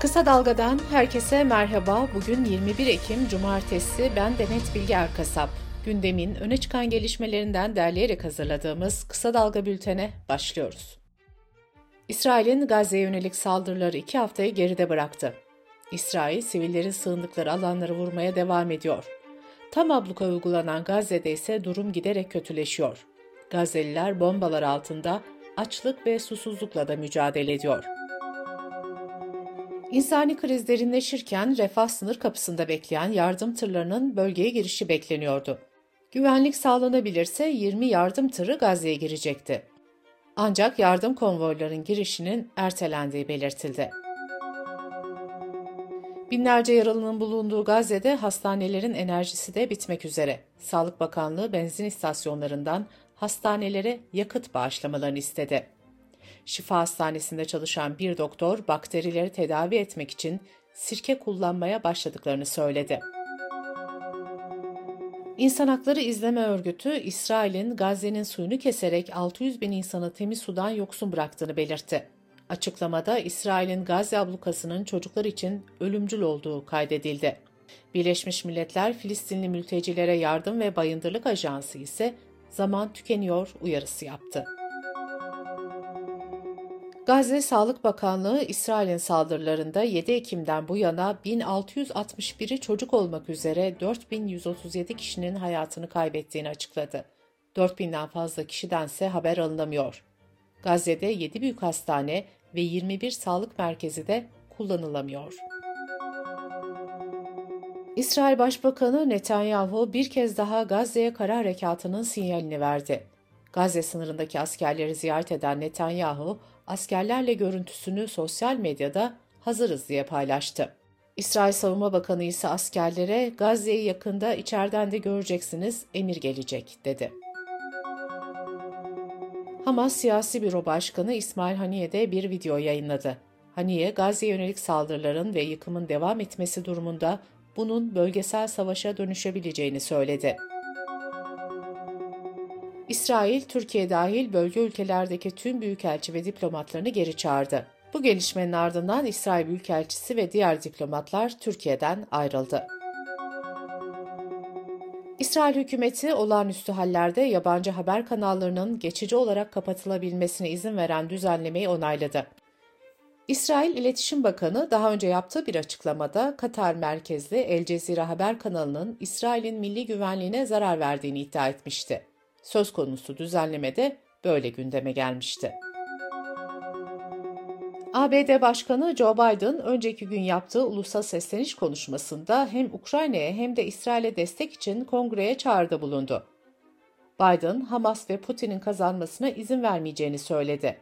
Kısa Dalga'dan herkese merhaba. Bugün 21 Ekim Cumartesi. Ben Demet Bilge Erkasap. Gündemin öne çıkan gelişmelerinden derleyerek hazırladığımız Kısa Dalga bültene başlıyoruz. İsrail'in Gazze'ye yönelik saldırıları iki haftayı geride bıraktı. İsrail, sivillerin sığındıkları alanları vurmaya devam ediyor. Tam abluka uygulanan Gazze'de ise durum giderek kötüleşiyor. Gazze'liler bombalar altında açlık ve susuzlukla da mücadele ediyor. İnsani kriz derinleşirken refah sınır kapısında bekleyen yardım tırlarının bölgeye girişi bekleniyordu. Güvenlik sağlanabilirse 20 yardım tırı Gazze'ye girecekti. Ancak yardım konvoyların girişinin ertelendiği belirtildi. Binlerce yaralının bulunduğu Gazze'de hastanelerin enerjisi de bitmek üzere. Sağlık Bakanlığı benzin istasyonlarından hastanelere yakıt bağışlamalarını istedi. Şifa Hastanesi'nde çalışan bir doktor bakterileri tedavi etmek için sirke kullanmaya başladıklarını söyledi. İnsan Hakları İzleme Örgütü, İsrail'in Gazze'nin suyunu keserek 600 bin insanı temiz sudan yoksun bıraktığını belirtti. Açıklamada İsrail'in Gazze ablukasının çocuklar için ölümcül olduğu kaydedildi. Birleşmiş Milletler Filistinli mültecilere yardım ve bayındırlık ajansı ise zaman tükeniyor uyarısı yaptı. Gazze Sağlık Bakanlığı İsrail'in saldırılarında 7 Ekim'den bu yana 1661'i çocuk olmak üzere 4137 kişinin hayatını kaybettiğini açıkladı. 4000'den fazla kişidense haber alınamıyor. Gazze'de 7 büyük hastane ve 21 sağlık merkezi de kullanılamıyor. İsrail Başbakanı Netanyahu bir kez daha Gazze'ye kara harekatının sinyalini verdi. Gazze sınırındaki askerleri ziyaret eden Netanyahu, askerlerle görüntüsünü sosyal medyada hazırız diye paylaştı. İsrail Savunma Bakanı ise askerlere Gazze'yi yakında içeriden de göreceksiniz, emir gelecek dedi. Hamas Siyasi Büro Başkanı İsmail Haniye de bir video yayınladı. Haniye, Gazze'ye yönelik saldırıların ve yıkımın devam etmesi durumunda bunun bölgesel savaşa dönüşebileceğini söyledi. İsrail, Türkiye dahil bölge ülkelerdeki tüm büyükelçi ve diplomatlarını geri çağırdı. Bu gelişmenin ardından İsrail Büyükelçisi ve diğer diplomatlar Türkiye'den ayrıldı. İsrail hükümeti olağanüstü hallerde yabancı haber kanallarının geçici olarak kapatılabilmesine izin veren düzenlemeyi onayladı. İsrail İletişim Bakanı daha önce yaptığı bir açıklamada Katar merkezli El Cezire haber kanalının İsrail'in milli güvenliğine zarar verdiğini iddia etmişti. Söz konusu düzenlemede böyle gündeme gelmişti. ABD Başkanı Joe Biden önceki gün yaptığı ulusal sesleniş konuşmasında hem Ukrayna'ya hem de İsrail'e destek için kongreye çağrıda bulundu. Biden, Hamas ve Putin'in kazanmasına izin vermeyeceğini söyledi.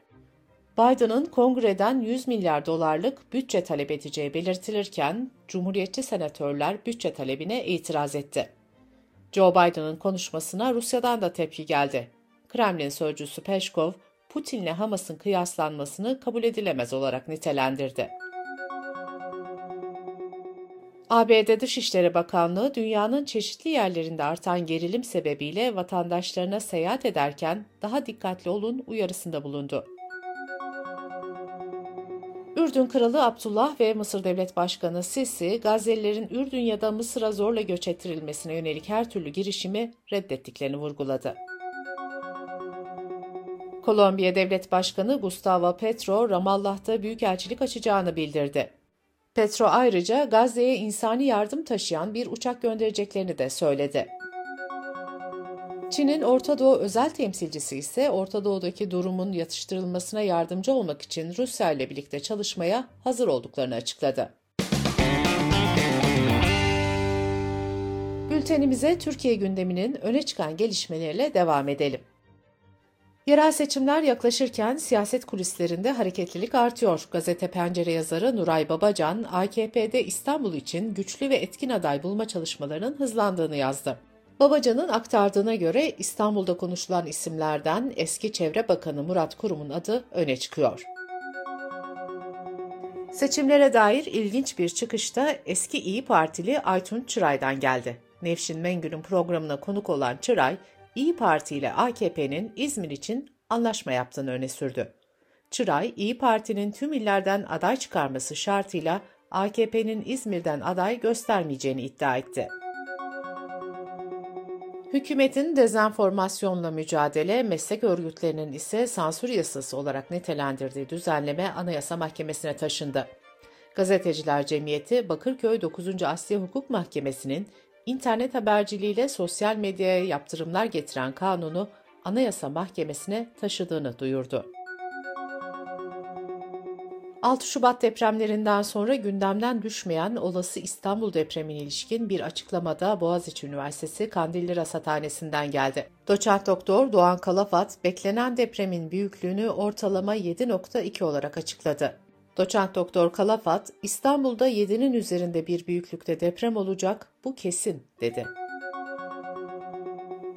Biden'ın kongreden 100 milyar dolarlık bütçe talep edeceği belirtilirken, Cumhuriyetçi senatörler bütçe talebine itiraz etti. Joe Biden'ın konuşmasına Rusya'dan da tepki geldi. Kremlin sözcüsü Peşkov, Putin'le Hamas'ın kıyaslanmasını kabul edilemez olarak nitelendirdi. ABD Dışişleri Bakanlığı dünyanın çeşitli yerlerinde artan gerilim sebebiyle vatandaşlarına seyahat ederken daha dikkatli olun uyarısında bulundu. Ürdün Kralı Abdullah ve Mısır Devlet Başkanı Sisi, Gazze'lilerin Ürdün ya da Mısır'a zorla göç ettirilmesine yönelik her türlü girişimi reddettiklerini vurguladı. Kolombiya Devlet Başkanı Gustavo Petro, Ramallah'ta büyükelçilik açacağını bildirdi. Petro ayrıca Gazze'ye insani yardım taşıyan bir uçak göndereceklerini de söyledi. Çin'in Orta Doğu özel temsilcisi ise Orta Doğu'daki durumun yatıştırılmasına yardımcı olmak için Rusya ile birlikte çalışmaya hazır olduklarını açıkladı. Bültenimize Türkiye gündeminin öne çıkan gelişmeleriyle devam edelim. Yerel seçimler yaklaşırken siyaset kulislerinde hareketlilik artıyor. Gazete Pencere yazarı Nuray Babacan, AKP'de İstanbul için güçlü ve etkin aday bulma çalışmalarının hızlandığını yazdı. Babacan'ın aktardığına göre İstanbul'da konuşulan isimlerden eski Çevre Bakanı Murat Kurum'un adı öne çıkıyor. Seçimlere dair ilginç bir çıkışta eski İyi Partili Aytunç Çıray'dan geldi. Nevşin Mengü'nün programına konuk olan Çıray, İyi Parti ile AKP'nin İzmir için anlaşma yaptığını öne sürdü. Çıray, İyi Parti'nin tüm illerden aday çıkarması şartıyla AKP'nin İzmir'den aday göstermeyeceğini iddia etti. Hükümetin dezenformasyonla mücadele, meslek örgütlerinin ise sansür yasası olarak nitelendirdiği düzenleme Anayasa Mahkemesi'ne taşındı. Gazeteciler Cemiyeti, Bakırköy 9. Asya Hukuk Mahkemesi'nin internet haberciliğiyle sosyal medyaya yaptırımlar getiren kanunu Anayasa Mahkemesi'ne taşıdığını duyurdu. 6 Şubat depremlerinden sonra gündemden düşmeyen olası İstanbul depremine ilişkin bir açıklamada Boğaziçi Üniversitesi Kandilli Rasathanesi'nden geldi. Doçent Doktor Doğan Kalafat, beklenen depremin büyüklüğünü ortalama 7.2 olarak açıkladı. Doçent Doktor Kalafat, İstanbul'da 7'nin üzerinde bir büyüklükte deprem olacak, bu kesin, dedi.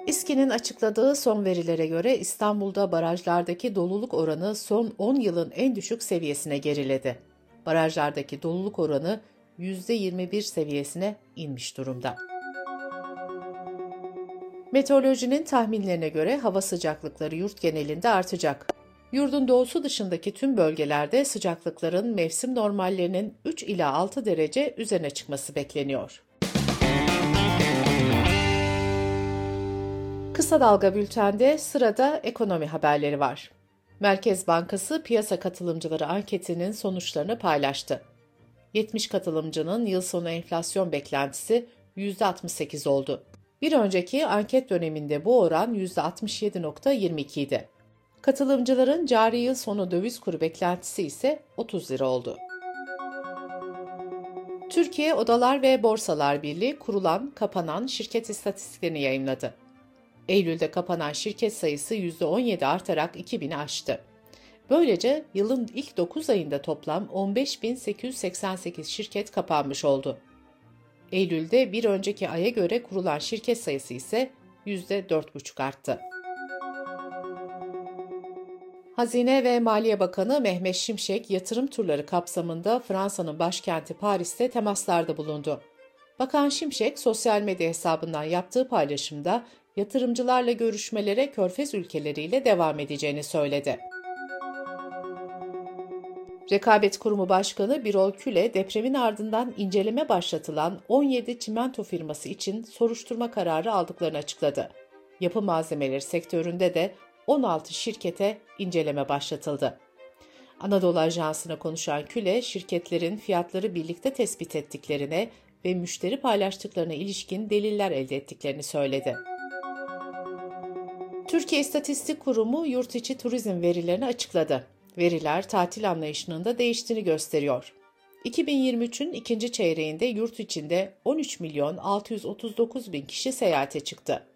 İSKİ'nin açıkladığı son verilere göre İstanbul'da barajlardaki doluluk oranı son 10 yılın en düşük seviyesine geriledi. Barajlardaki doluluk oranı %21 seviyesine inmiş durumda. Meteorolojinin tahminlerine göre hava sıcaklıkları yurt genelinde artacak. Yurdun doğusu dışındaki tüm bölgelerde sıcaklıkların mevsim normallerinin 3 ila 6 derece üzerine çıkması bekleniyor. Kısa Dalga Bülten'de sırada ekonomi haberleri var. Merkez Bankası piyasa katılımcıları anketinin sonuçlarını paylaştı. 70 katılımcının yıl sonu enflasyon beklentisi %68 oldu. Bir önceki anket döneminde bu oran %67.22 idi. Katılımcıların cari yıl sonu döviz kuru beklentisi ise 30 lira oldu. Türkiye Odalar ve Borsalar Birliği kurulan, kapanan şirket istatistiklerini yayınladı. Eylül'de kapanan şirket sayısı %17 artarak 2000'i aştı. Böylece yılın ilk 9 ayında toplam 15.888 şirket kapanmış oldu. Eylül'de bir önceki aya göre kurulan şirket sayısı ise %4,5 arttı. Hazine ve Maliye Bakanı Mehmet Şimşek yatırım turları kapsamında Fransa'nın başkenti Paris'te temaslarda bulundu. Bakan Şimşek sosyal medya hesabından yaptığı paylaşımda yatırımcılarla görüşmelere Körfez ülkeleriyle devam edeceğini söyledi. Rekabet Kurumu Başkanı Birol Küle, depremin ardından inceleme başlatılan 17 çimento firması için soruşturma kararı aldıklarını açıkladı. Yapı malzemeleri sektöründe de 16 şirkete inceleme başlatıldı. Anadolu Ajansı'na konuşan Küle, şirketlerin fiyatları birlikte tespit ettiklerine ve müşteri paylaştıklarına ilişkin deliller elde ettiklerini söyledi. Türkiye İstatistik Kurumu yurt içi turizm verilerini açıkladı. Veriler tatil anlayışının da değiştiğini gösteriyor. 2023'ün ikinci çeyreğinde yurt içinde 13 milyon 639 bin kişi seyahate çıktı.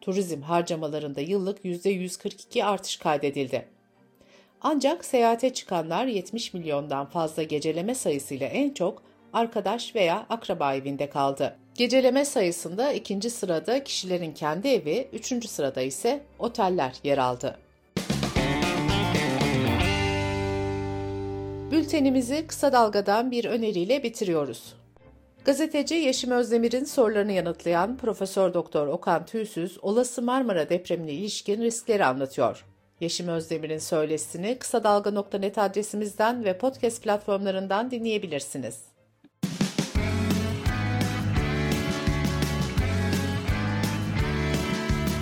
Turizm harcamalarında yıllık %142 artış kaydedildi. Ancak seyahate çıkanlar 70 milyondan fazla geceleme sayısıyla en çok arkadaş veya akraba evinde kaldı. Geceleme sayısında ikinci sırada kişilerin kendi evi, üçüncü sırada ise oteller yer aldı. Bültenimizi kısa dalgadan bir öneriyle bitiriyoruz. Gazeteci Yeşim Özdemir'in sorularını yanıtlayan Profesör Doktor Okan Tüysüz olası Marmara depremine ilişkin riskleri anlatıyor. Yeşim Özdemir'in söylesini kısa dalga.net adresimizden ve podcast platformlarından dinleyebilirsiniz.